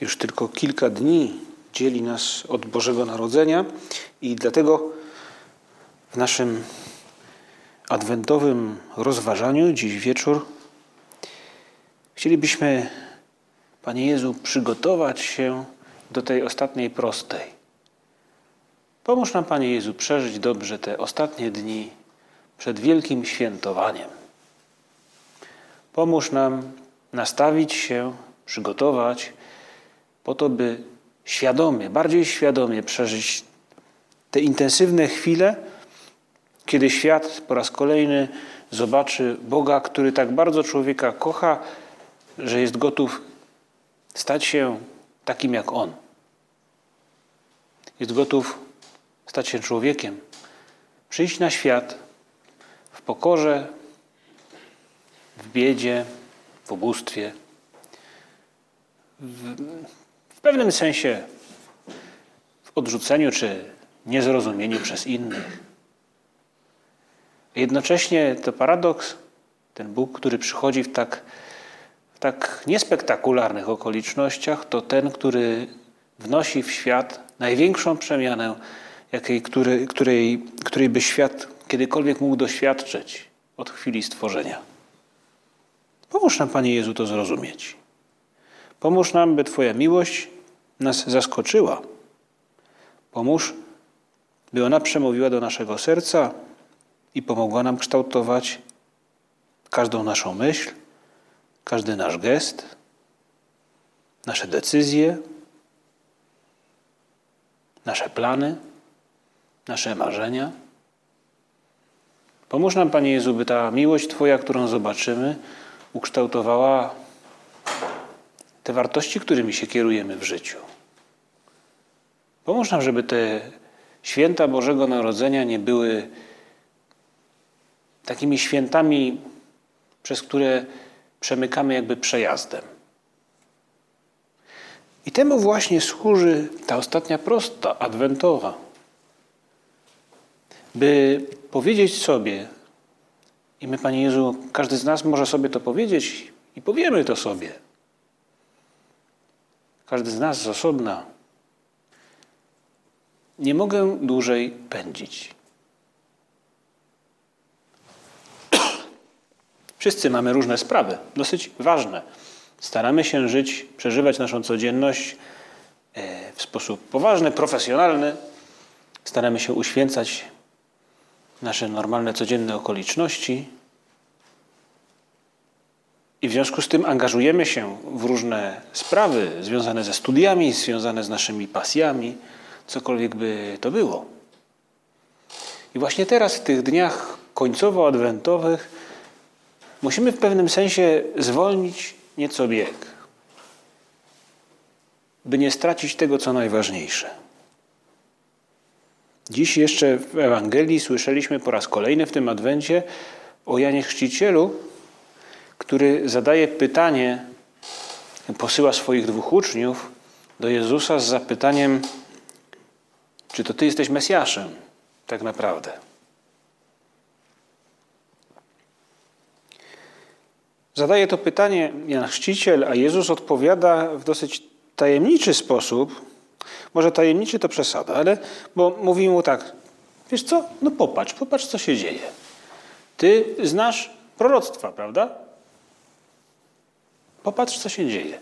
Już tylko kilka dni dzieli nas od Bożego Narodzenia i dlatego w naszym adwentowym rozważaniu dziś wieczór chcielibyśmy, Panie Jezu, przygotować się do tej ostatniej prostej. Pomóż nam, Panie Jezu, przeżyć dobrze te ostatnie dni przed wielkim świętowaniem. Pomóż nam nastawić się, przygotować po to, by świadomie, bardziej świadomie przeżyć te intensywne chwile, kiedy świat po raz kolejny zobaczy Boga, który tak bardzo człowieka kocha, że jest gotów stać się takim jak On. Jest gotów stać się człowiekiem, przyjść na świat w pokorze, w biedzie, w ubóstwie, w, pewnym sensie w odrzuceniu czy niezrozumieniu przez innych. Jednocześnie to paradoks, ten Bóg, który przychodzi w tak, w tak niespektakularnych okolicznościach, to ten, który wnosi w świat największą przemianę, jakiej, który, której, której by świat kiedykolwiek mógł doświadczyć od chwili stworzenia. Pomóż nam, Panie Jezu, to zrozumieć. Pomóż nam, by Twoja miłość nas zaskoczyła. Pomóż, by ona przemówiła do naszego serca i pomogła nam kształtować każdą naszą myśl, każdy nasz gest, nasze decyzje, nasze plany, nasze marzenia. Pomóż nam, Panie Jezu, by ta miłość Twoja, którą zobaczymy, ukształtowała te wartości, którymi się kierujemy w życiu. Pomóż nam, żeby te święta Bożego Narodzenia nie były takimi świętami, przez które przemykamy jakby przejazdem. I temu właśnie służy ta ostatnia prosta, adwentowa. By powiedzieć sobie, i my, Panie Jezu, każdy z nas może sobie to powiedzieć i powiemy to sobie. Każdy z nas z osobna. Nie mogę dłużej pędzić. Wszyscy mamy różne sprawy, dosyć ważne. Staramy się żyć, przeżywać naszą codzienność e, w sposób poważny, profesjonalny. Staramy się uświęcać nasze normalne, codzienne okoliczności. I w związku z tym angażujemy się w różne sprawy związane ze studiami, związane z naszymi pasjami, cokolwiek by to było. I właśnie teraz, w tych dniach końcowo-adwentowych, musimy w pewnym sensie zwolnić nieco bieg, by nie stracić tego, co najważniejsze. Dziś jeszcze w Ewangelii słyszeliśmy po raz kolejny w tym adwencie o Janie Chrzcicielu, który zadaje pytanie, posyła swoich dwóch uczniów do Jezusa z zapytaniem, czy to Ty jesteś Mesjaszem tak naprawdę. Zadaje to pytanie Jan Chrzciciel, a Jezus odpowiada w dosyć tajemniczy sposób. Może tajemniczy to przesada, ale bo mówi mu tak, wiesz co, no popatrz, popatrz co się dzieje. Ty znasz proroctwa, prawda? Popatrz co się dzieje.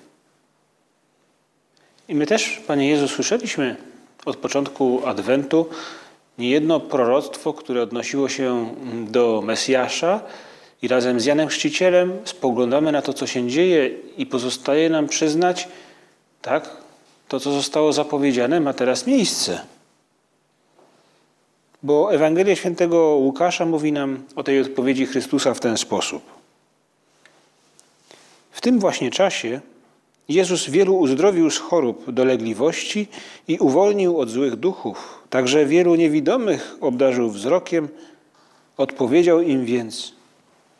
I my też, Panie Jezu, słyszeliśmy od początku Adwentu niejedno proroctwo, które odnosiło się do Mesjasza, i razem z Janem Chrzcicielem spoglądamy na to, co się dzieje i pozostaje nam przyznać, tak, to, co zostało zapowiedziane, ma teraz miejsce. Bo Ewangelia Świętego Łukasza mówi nam o tej odpowiedzi Chrystusa w ten sposób. Tym właśnie czasie Jezus wielu uzdrowił z chorób, dolegliwości i uwolnił od złych duchów. Także wielu niewidomych obdarzył wzrokiem. Odpowiedział im więc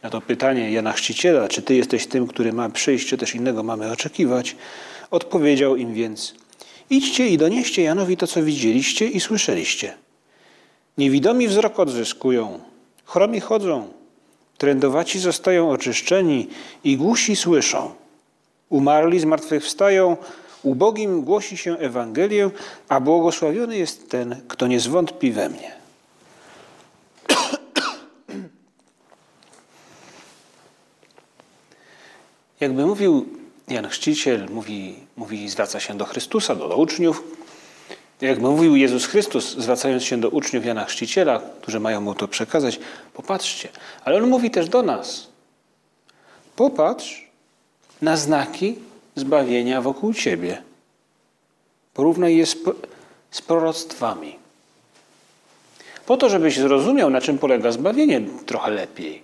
na to pytanie Jana Chrzciciela, czy ty jesteś tym, który ma przyjść, czy też innego mamy oczekiwać. Odpowiedział im więc, idźcie i donieście Janowi to, co widzieliście i słyszeliście. Niewidomi wzrok odzyskują, chromi chodzą, trędowaci zostają oczyszczeni i głusi słyszą. Umarli zmartwychwstają, ubogim głosi się Ewangelię, a błogosławiony jest ten, kto nie zwątpi we mnie. Jakby mówił Jan Chrzciciel, mówi, mówi, zwraca się do Chrystusa, do, do uczniów. Jakby mówił Jezus Chrystus, zwracając się do uczniów Jana Chrzciciela, którzy mają mu to przekazać, popatrzcie. Ale on mówi też do nas. Popatrz na znaki zbawienia wokół ciebie. Porównaj je z, z proroctwami. Po to, żebyś zrozumiał, na czym polega zbawienie trochę lepiej.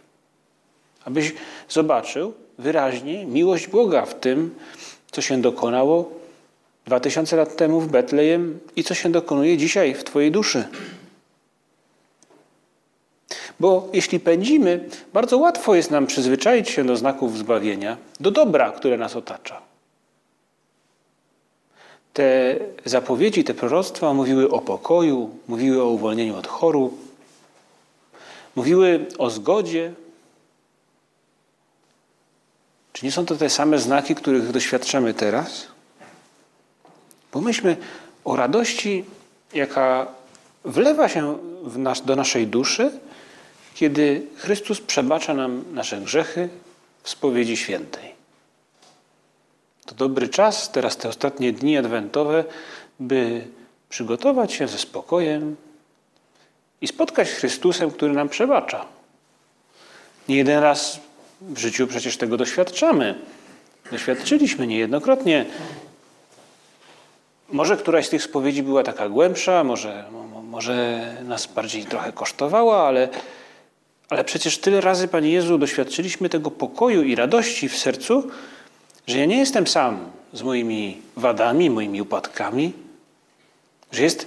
Abyś zobaczył wyraźnie miłość Boga w tym, co się dokonało dwa tysiące lat temu w Betlejem i co się dokonuje dzisiaj w Twojej duszy. Bo jeśli pędzimy, bardzo łatwo jest nam przyzwyczaić się do znaków zbawienia, do dobra, które nas otacza. Te zapowiedzi, te proroctwa mówiły o pokoju, mówiły o uwolnieniu od chorób, mówiły o zgodzie. Czy nie są to te same znaki, których doświadczamy teraz? Pomyślmy o radości, jaka wlewa się nas, do naszej duszy, kiedy Chrystus przebacza nam nasze grzechy w spowiedzi świętej. To dobry czas, teraz te ostatnie dni adwentowe, by przygotować się ze spokojem i spotkać Chrystusem, który nam przebacza. Nie jeden raz w życiu przecież tego doświadczamy. Doświadczyliśmy niejednokrotnie. Może któraś z tych spowiedzi była taka głębsza, może, może nas bardziej trochę kosztowała, ale, ale przecież tyle razy, Panie Jezu, doświadczyliśmy tego pokoju i radości w sercu, że ja nie jestem sam z moimi wadami, moimi upadkami, że jest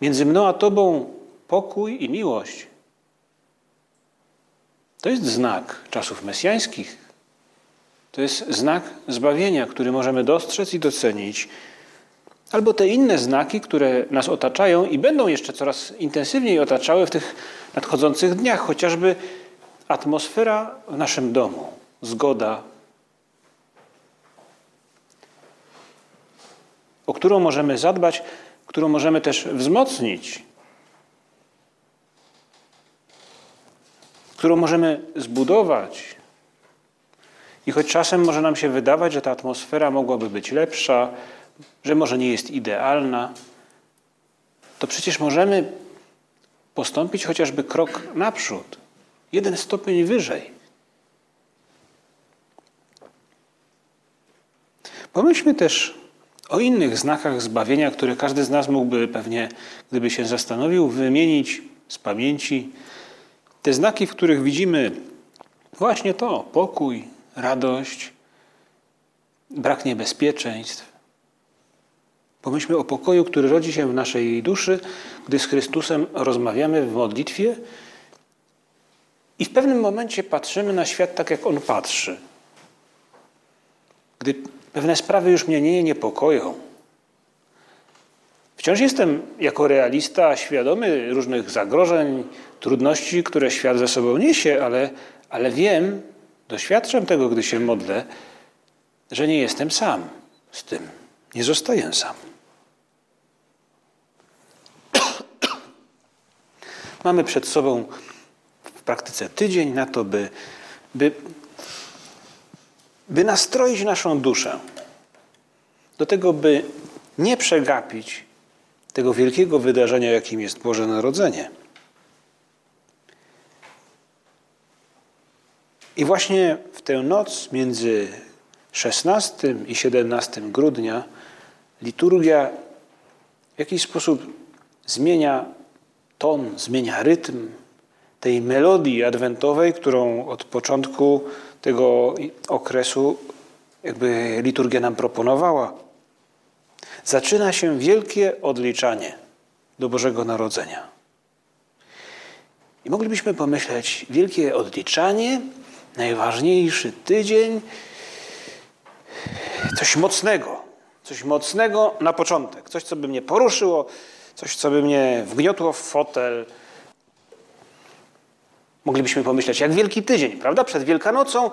między mną a Tobą pokój i miłość. To jest znak czasów mesjańskich. To jest znak zbawienia, który możemy dostrzec i docenić. Albo te inne znaki, które nas otaczają i będą jeszcze coraz intensywniej otaczały w tych nadchodzących dniach, chociażby atmosfera w naszym domu, zgoda, o którą możemy zadbać, którą możemy też wzmocnić, którą możemy zbudować. I choć czasem może nam się wydawać, że ta atmosfera mogłaby być lepsza, że może nie jest idealna, to przecież możemy postąpić chociażby krok naprzód, jeden stopień wyżej. Pomyślmy też o innych znakach zbawienia, które każdy z nas mógłby pewnie, gdyby się zastanowił, wymienić z pamięci. Te znaki, w których widzimy właśnie to: pokój, radość, brak niebezpieczeństw. Pomyślmy o pokoju, który rodzi się w naszej duszy, gdy z Chrystusem rozmawiamy w modlitwie i w pewnym momencie patrzymy na świat tak, jak On patrzy. Gdy Pewne sprawy już mnie nie niepokoją. Wciąż jestem jako realista świadomy różnych zagrożeń, trudności, które świat ze sobą niesie, ale, ale wiem, doświadczam tego, gdy się modlę, że nie jestem sam z tym. Nie zostaję sam. Mamy przed sobą w praktyce tydzień na to, by, by by nastroić naszą duszę do tego, by nie przegapić tego wielkiego wydarzenia, jakim jest Boże Narodzenie. I właśnie w tę noc między 16 i 17 grudnia liturgia w jakiś sposób zmienia ton, zmienia rytm tej melodii adwentowej, którą od początku tego okresu jakby liturgia nam proponowała. Zaczyna się wielkie odliczanie do Bożego Narodzenia. I moglibyśmy pomyśleć, wielkie odliczanie, najważniejszy tydzień, coś mocnego, coś mocnego na początek, coś, co by mnie poruszyło, coś, co by mnie wgniotło w fotel. Moglibyśmy pomyśleć, jak wielki tydzień, prawda? Przed Wielkanocą,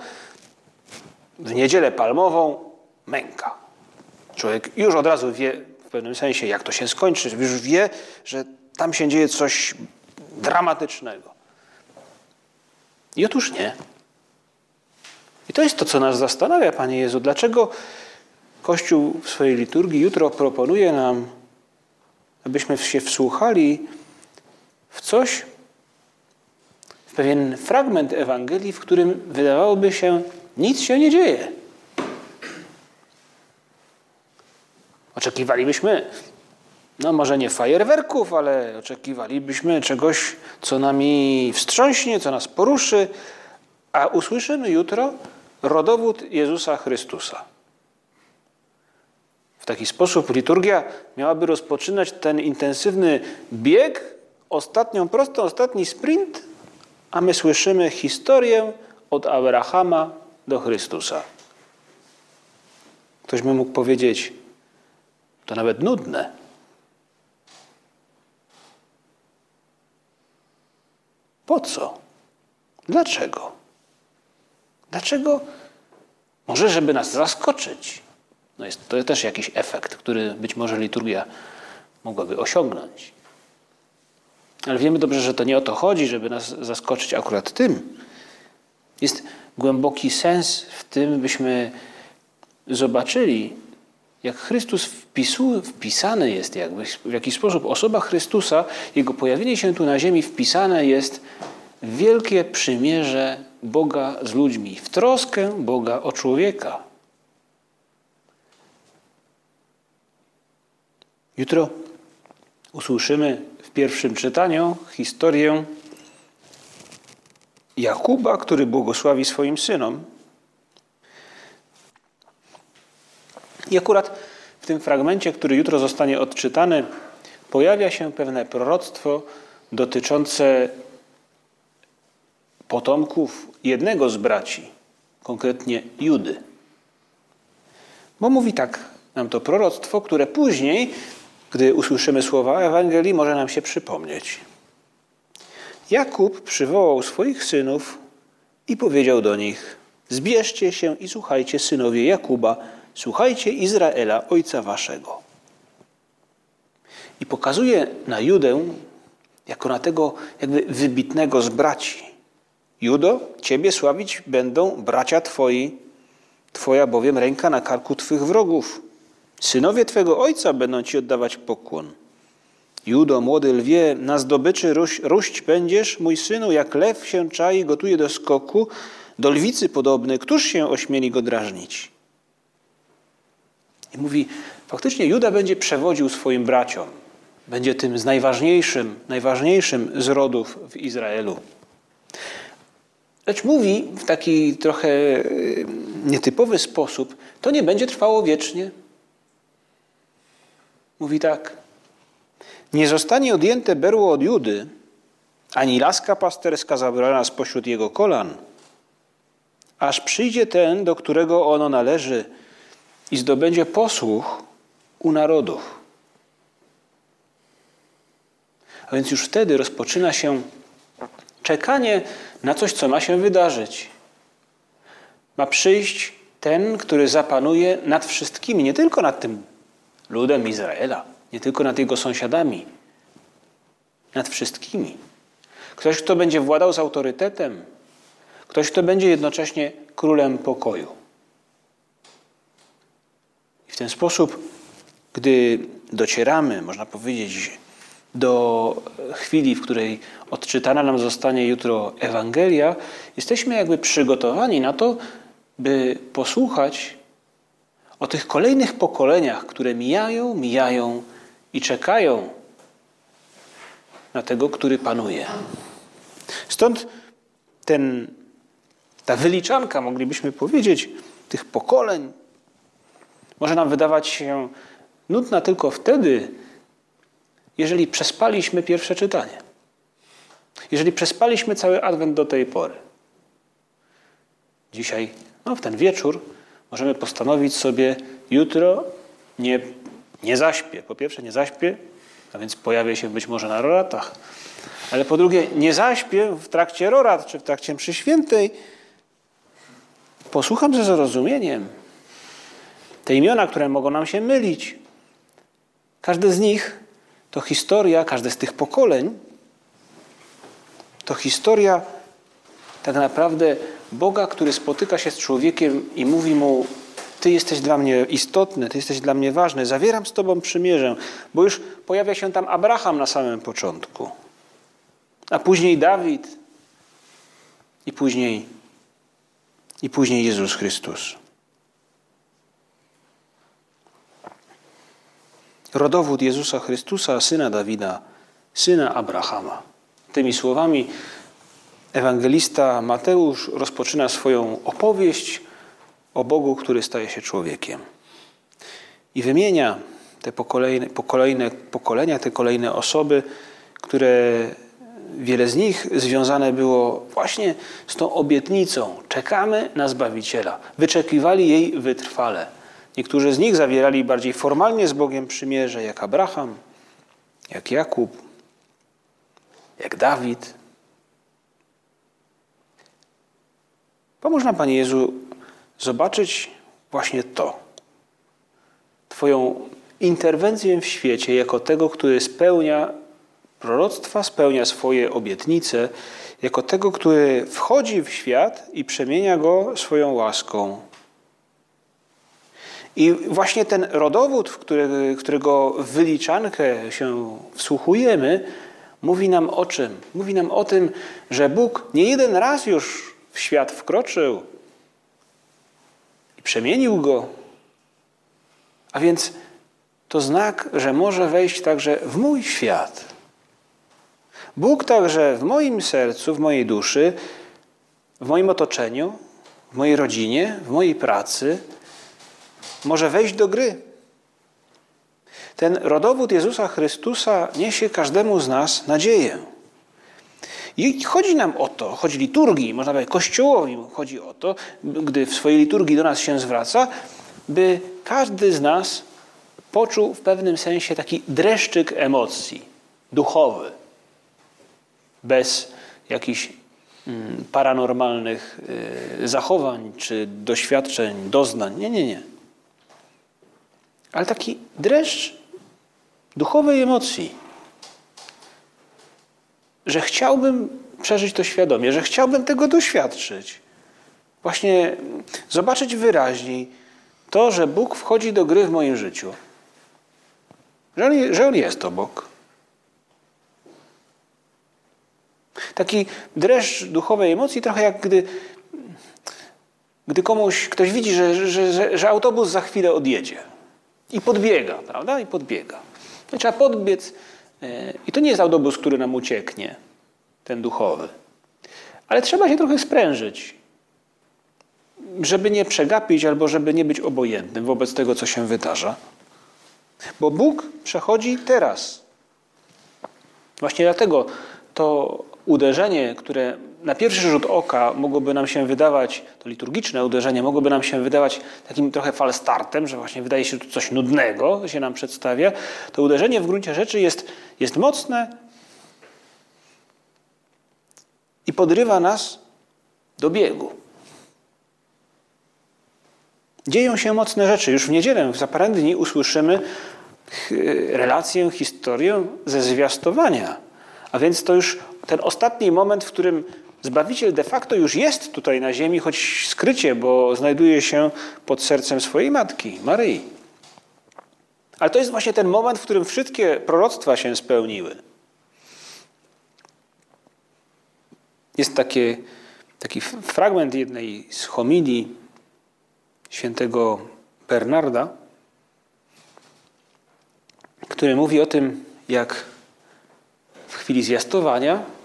w niedzielę palmową, męka. Człowiek już od razu wie w pewnym sensie, jak to się skończy, już wie, że tam się dzieje coś dramatycznego. I otóż nie. I to jest to, co nas zastanawia, Panie Jezu. Dlaczego Kościół w swojej liturgii jutro proponuje nam, abyśmy się wsłuchali w coś, w pewien fragment Ewangelii, w którym wydawałoby się, nic się nie dzieje. Oczekiwalibyśmy, no może nie fajerwerków, ale oczekiwalibyśmy czegoś, co nami wstrząśnie, co nas poruszy, a usłyszymy jutro rodowód Jezusa Chrystusa. Taki sposób liturgia miałaby rozpoczynać ten intensywny bieg, ostatnią prostą, ostatni sprint, a my słyszymy historię od Abrahama do Chrystusa. Ktoś by mógł powiedzieć, to nawet nudne. Po co? Dlaczego? Dlaczego? Może, żeby nas zaskoczyć. No jest to też jakiś efekt, który być może liturgia mogłaby osiągnąć. Ale wiemy dobrze, że to nie o to chodzi, żeby nas zaskoczyć akurat tym. Jest głęboki sens w tym, byśmy zobaczyli, jak Chrystus wpisu, wpisany jest jakby, w jakiś sposób osoba Chrystusa, Jego pojawienie się tu na ziemi wpisane jest w wielkie przymierze Boga z ludźmi, w troskę Boga o człowieka. Jutro usłyszymy w pierwszym czytaniu historię Jakuba, który błogosławi swoim synom. I akurat w tym fragmencie, który jutro zostanie odczytany, pojawia się pewne proroctwo dotyczące potomków jednego z braci, konkretnie Judy. Bo mówi tak nam to proroctwo, które później, gdy usłyszymy słowa Ewangelii, może nam się przypomnieć. Jakub przywołał swoich synów i powiedział do nich: Zbierzcie się i słuchajcie, synowie Jakuba, słuchajcie Izraela, ojca waszego. I pokazuje na Judę jako na tego jakby wybitnego z braci. Judo, ciebie sławić będą bracia twoi, twoja bowiem ręka na karku twych wrogów. Synowie twego ojca będą ci oddawać pokłon. Judo, młody lwie, na zdobyczy ruś, ruść będziesz, mój synu, jak lew się czai, gotuje do skoku, do lwicy podobny, któż się ośmieli go drażnić? I mówi, faktycznie Juda będzie przewodził swoim braciom, będzie tym z najważniejszym, najważniejszym z rodów w Izraelu. Lecz mówi w taki trochę y, nietypowy sposób, to nie będzie trwało wiecznie. Mówi tak, nie zostanie odjęte berło od Judy, ani laska pasterska zabrana spośród jego kolan, aż przyjdzie ten, do którego ono należy i zdobędzie posłuch u narodów. A więc już wtedy rozpoczyna się czekanie na coś, co ma się wydarzyć. Ma przyjść ten, który zapanuje nad wszystkimi, nie tylko nad tym ludem Izraela, nie tylko nad jego sąsiadami, nad wszystkimi. Ktoś, kto będzie władał z autorytetem, ktoś, kto będzie jednocześnie królem pokoju. I w ten sposób, gdy docieramy, można powiedzieć, do chwili, w której odczytana nam zostanie jutro Ewangelia, jesteśmy jakby przygotowani na to, by posłuchać o tych kolejnych pokoleniach, które mijają, mijają i czekają na tego, który panuje. Stąd ten, ta wyliczanka, moglibyśmy powiedzieć, tych pokoleń może nam wydawać się nudna tylko wtedy, jeżeli przespaliśmy pierwsze czytanie. Jeżeli przespaliśmy cały adwent do tej pory. Dzisiaj, no w ten wieczór, możemy postanowić sobie jutro nie, nie zaśpię. Po pierwsze, nie zaśpię, a więc pojawię się być może na roratach. Ale po drugie, nie zaśpię w trakcie rorat czy w trakcie mszy świętej. Posłucham ze zrozumieniem te imiona, które mogą nam się mylić. Każde z nich to historia, każde z tych pokoleń to historia tak naprawdę Boga, który spotyka się z człowiekiem i mówi mu: Ty jesteś dla mnie istotny, Ty jesteś dla mnie ważny, zawieram z Tobą przymierzę, bo już pojawia się tam Abraham na samym początku, a później Dawid i później, i później Jezus Chrystus. Rodowód Jezusa Chrystusa, syna Dawida, syna Abrahama. Tymi słowami ewangelista Mateusz rozpoczyna swoją opowieść o Bogu, który staje się człowiekiem. I wymienia te pokolejne, pokolejne, pokolenia, te kolejne osoby, które wiele z nich związane było właśnie z tą obietnicą. Czekamy na Zbawiciela. Wyczekiwali jej wytrwale. Niektórzy z nich zawierali bardziej formalnie z Bogiem przymierze, jak Abraham, jak Jakub, jak Dawid. Pomóż nam, Panie Jezu, zobaczyć właśnie to. Twoją interwencję w świecie jako tego, który spełnia proroctwa, spełnia swoje obietnice, jako tego, który wchodzi w świat i przemienia go swoją łaską. I właśnie ten rodowód, w który, którego wyliczankę się wsłuchujemy, mówi nam o czym? Mówi nam o tym, że Bóg nie jeden raz już w świat wkroczył i przemienił go. A więc to znak, że może wejść także w mój świat. Bóg także w moim sercu, w mojej duszy, w moim otoczeniu, w mojej rodzinie, w mojej pracy może wejść do gry. Ten rodowód Jezusa Chrystusa niesie każdemu z nas nadzieję. I chodzi nam o to, chodzi liturgii, można powiedzieć Kościołowi, chodzi o to, gdy w swojej liturgii do nas się zwraca, by każdy z nas poczuł w pewnym sensie taki dreszczyk emocji duchowy, bez jakichś mm, paranormalnych y, zachowań czy doświadczeń, doznań. Nie, nie, nie. Ale taki dreszcz duchowej emocji, że chciałbym przeżyć to świadomie, że chciałbym tego doświadczyć. Właśnie zobaczyć wyraźniej to, że Bóg wchodzi do gry w moim życiu. Że On, że on jest obok. Taki dreszcz duchowej emocji, trochę jak gdy, gdy komuś, ktoś widzi, że, że, że, że autobus za chwilę odjedzie. I podbiega, prawda? I podbiega. No, trzeba podbiec. E, I to nie jest autobus, który nam ucieknie, ten duchowy. Ale trzeba się trochę sprężyć, żeby nie przegapić albo żeby nie być obojętnym wobec tego, co się wydarza. Bo Bóg przechodzi teraz. Właśnie dlatego to uderzenie, które na pierwszy rzut oka mogłoby nam się wydawać, to liturgiczne uderzenie mogłoby nam się wydawać takim trochę falstartem, że właśnie wydaje się tu coś nudnego, się nam przedstawia, to uderzenie w gruncie rzeczy jest, jest mocne i podrywa nas do biegu. Dzieją się mocne rzeczy. Już w niedzielę, za parę dni usłyszymy relację, historię ze zwiastowania. A więc to już ten ostatni moment, w którym Zbawiciel de facto już jest tutaj na ziemi, choć skrycie, bo znajduje się pod sercem swojej matki, Maryi. Ale to jest właśnie ten moment, w którym wszystkie proroctwa się spełniły. Jest takie, taki fragment jednej z homilii świętego Bernarda, który mówi o tym, jak w chwili zwiastowania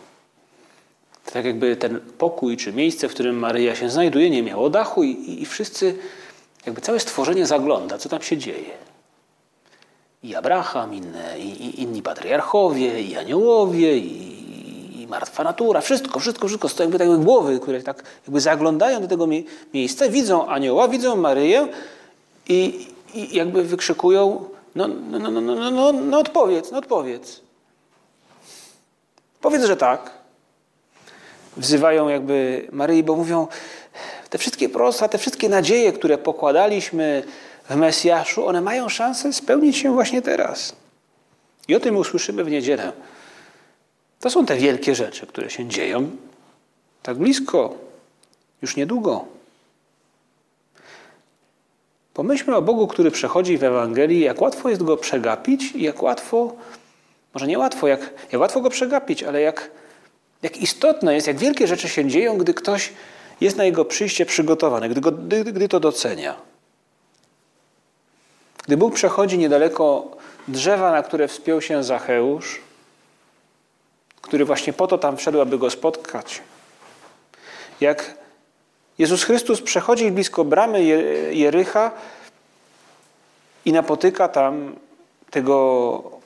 tak jakby ten pokój czy miejsce, w którym Maryja się znajduje, nie miało dachu i, i wszyscy, jakby całe stworzenie zagląda, co tam się dzieje. I Abraham, inne, i, inni patriarchowie, i aniołowie, i, i martwa natura, wszystko, wszystko, wszystko. To jakby tak głowy, które tak jakby zaglądają do tego miejsca, widzą anioła, widzą Maryję i, i jakby wykrzykują, no, no, no, no, no, no, no odpowiedz, no odpowiedz. Powiedz, że tak. Wzywają jakby Maryi, bo mówią, te wszystkie prosta, te wszystkie nadzieje, które pokładaliśmy w Mesjaszu, one mają szansę spełnić się właśnie teraz. I o tym usłyszymy w niedzielę. To są te wielkie rzeczy, które się dzieją tak blisko, już niedługo. Pomyślmy o Bogu, który przechodzi w Ewangelii, jak łatwo jest go przegapić i jak łatwo, może nie łatwo, jak, jak łatwo go przegapić, ale jak, jak istotne jest, jak wielkie rzeczy się dzieją, gdy ktoś jest na jego przyjście przygotowany, gdy, go, gdy, gdy to docenia. Gdy Bóg przechodzi niedaleko drzewa, na które wspiął się Zacheusz, który właśnie po to tam wszedł, aby go spotkać. Jak Jezus Chrystus przechodzi blisko bramy Jericha i napotyka tam tego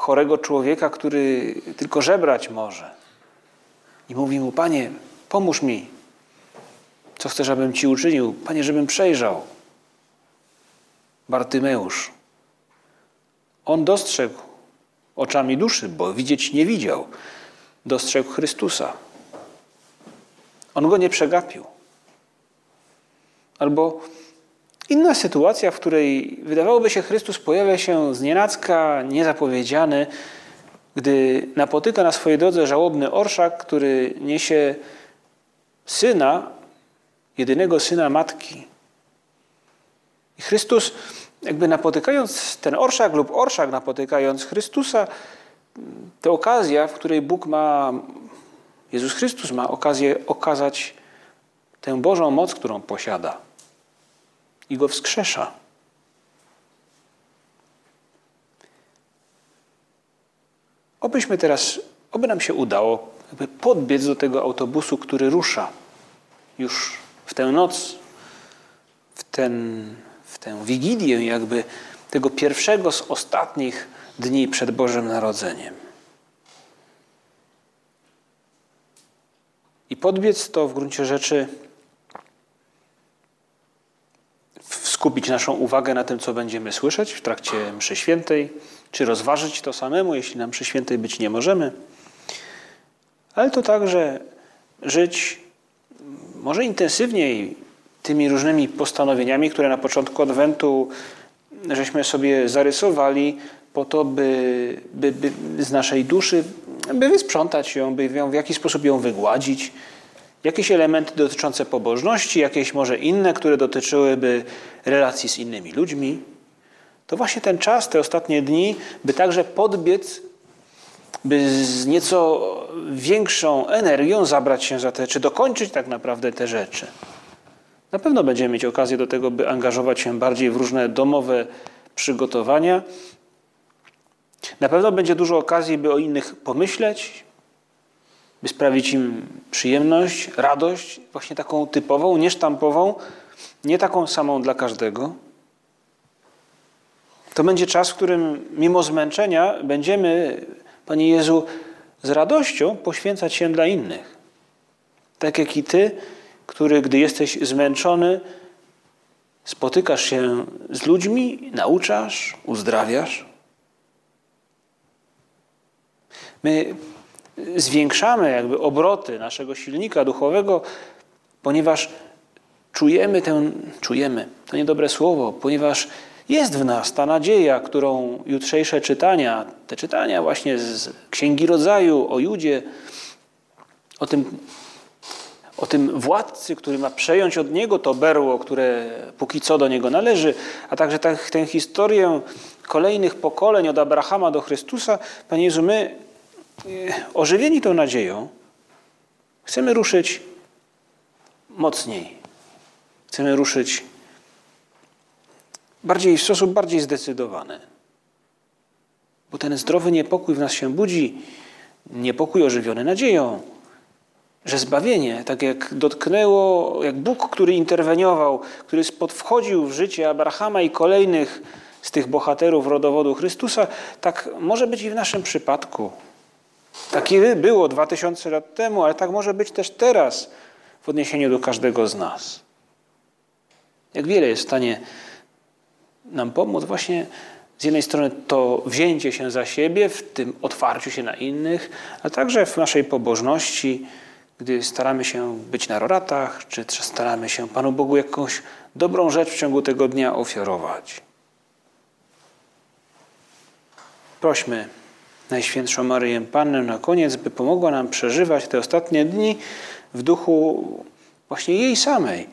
chorego człowieka, który tylko żebrać może. I mówi mu: Panie, pomóż mi. Co chcesz, abym ci uczynił? Panie, żebym przejrzał. Bartymeusz. On dostrzegł oczami duszy, bo widzieć nie widział. Dostrzegł Chrystusa. On go nie przegapił. Albo inna sytuacja, w której wydawałoby się Chrystus pojawia się z nienacka, niezapowiedziany, gdy napotyka na swojej drodze żałobny orszak, który niesie syna, jedynego syna matki. I Chrystus, jakby napotykając ten orszak lub orszak napotykając Chrystusa, to okazja, w której Bóg ma Jezus Chrystus ma okazję okazać tę Bożą moc, którą posiada i go wskrzesza. Obyśmy teraz, oby nam się udało podbiec do tego autobusu, który rusza już w tę noc, w, ten, w tę wigilię jakby tego pierwszego z ostatnich dni przed Bożym Narodzeniem. I podbiec to w gruncie rzeczy skupić naszą uwagę na tym, co będziemy słyszeć w trakcie mszy świętej, czy rozważyć to samemu, jeśli na mszy świętej być nie możemy. Ale to także żyć może intensywniej tymi różnymi postanowieniami, które na początku Adwentu żeśmy sobie zarysowali po to, by, by, by z naszej duszy by wysprzątać ją, by ją, w jakiś sposób ją wygładzić. Jakieś elementy dotyczące pobożności, jakieś może inne, które dotyczyłyby relacji z innymi ludźmi. To właśnie ten czas, te ostatnie dni, by także podbiec, by z nieco większą energią zabrać się za te, czy dokończyć tak naprawdę te rzeczy. Na pewno będziemy mieć okazję do tego, by angażować się bardziej w różne domowe przygotowania, na pewno będzie dużo okazji, by o innych pomyśleć, by sprawić im przyjemność, radość, właśnie taką typową, niesztampową, nie taką samą dla każdego. To będzie czas, w którym mimo zmęczenia będziemy, Panie Jezu, z radością poświęcać się dla innych. Tak jak i Ty, który, gdy jesteś zmęczony, spotykasz się z ludźmi, nauczasz, uzdrawiasz. My zwiększamy jakby obroty naszego silnika duchowego, ponieważ czujemy tę, czujemy, to niedobre słowo, ponieważ jest w nas ta nadzieja, którą jutrzejsze czytania, te czytania właśnie z Księgi Rodzaju o Judzie, o tym, o tym władcy, który ma przejąć od niego to berło, które póki co do niego należy, a także tę, tę historię kolejnych pokoleń od Abrahama do Chrystusa. Panie Jezu, my ożywieni tą nadzieją, chcemy ruszyć mocniej. Chcemy ruszyć bardziej, w sposób bardziej zdecydowany. Bo ten zdrowy niepokój w nas się budzi, niepokój ożywiony nadzieją, że zbawienie, tak jak dotknęło, jak Bóg, który interweniował, który wchodził w życie Abrahama i kolejnych z tych bohaterów rodowodu Chrystusa, tak może być i w naszym przypadku. Takie było 2000 lat temu, ale tak może być też teraz w odniesieniu do każdego z nas. Jak wiele jest w stanie nam pomóc właśnie z jednej strony to wzięcie się za siebie, w tym otwarciu się na innych, a także w naszej pobożności, gdy staramy się być na roratach, czy staramy się Panu Bogu jakąś dobrą rzecz w ciągu tego dnia ofiarować. Prośmy Najświętszą Maryję Pannę na koniec, by pomogła nam przeżywać te ostatnie dni w duchu właśnie jej samej,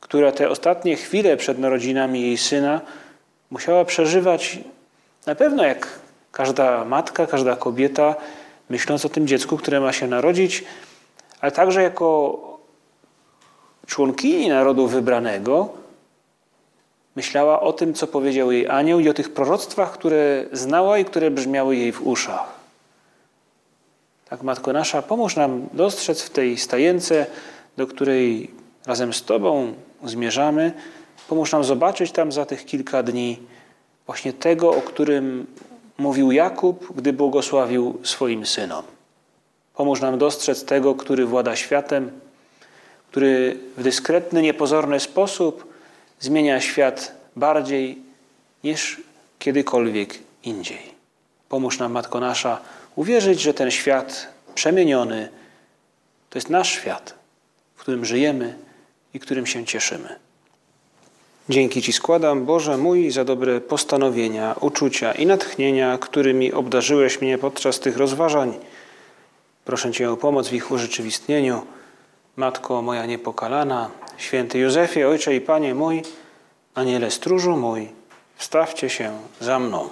która te ostatnie chwile przed narodzinami jej syna musiała przeżywać na pewno jak każda matka, każda kobieta, myśląc o tym dziecku, które ma się narodzić, ale także jako członkini narodu wybranego, myślała o tym, co powiedział jej anioł i o tych proroctwach, które znała i które brzmiały jej w uszach. Tak, Matko Nasza, pomóż nam dostrzec w tej stajence, do której razem z Tobą zmierzamy, pomóż nam zobaczyć tam za tych kilka dni właśnie tego, o którym mówił Jakub, gdy błogosławił swoim synom. Pomóż nam dostrzec tego, który włada światem, który w dyskretny, niepozorny sposób zmienia świat bardziej niż kiedykolwiek indziej. Pomóż nam, Matko Nasza, uwierzyć, że ten świat przemieniony to jest nasz świat, w którym żyjemy i którym się cieszymy. Dzięki Ci składam, Boże mój, za dobre postanowienia, uczucia i natchnienia, którymi obdarzyłeś mnie podczas tych rozważań. Proszę Cię o pomoc w ich urzeczywistnieniu. Matko moja niepokalana, święty Józefie, Ojcze i Panie mój, Aniele stróżu mój, wstawcie się za mną.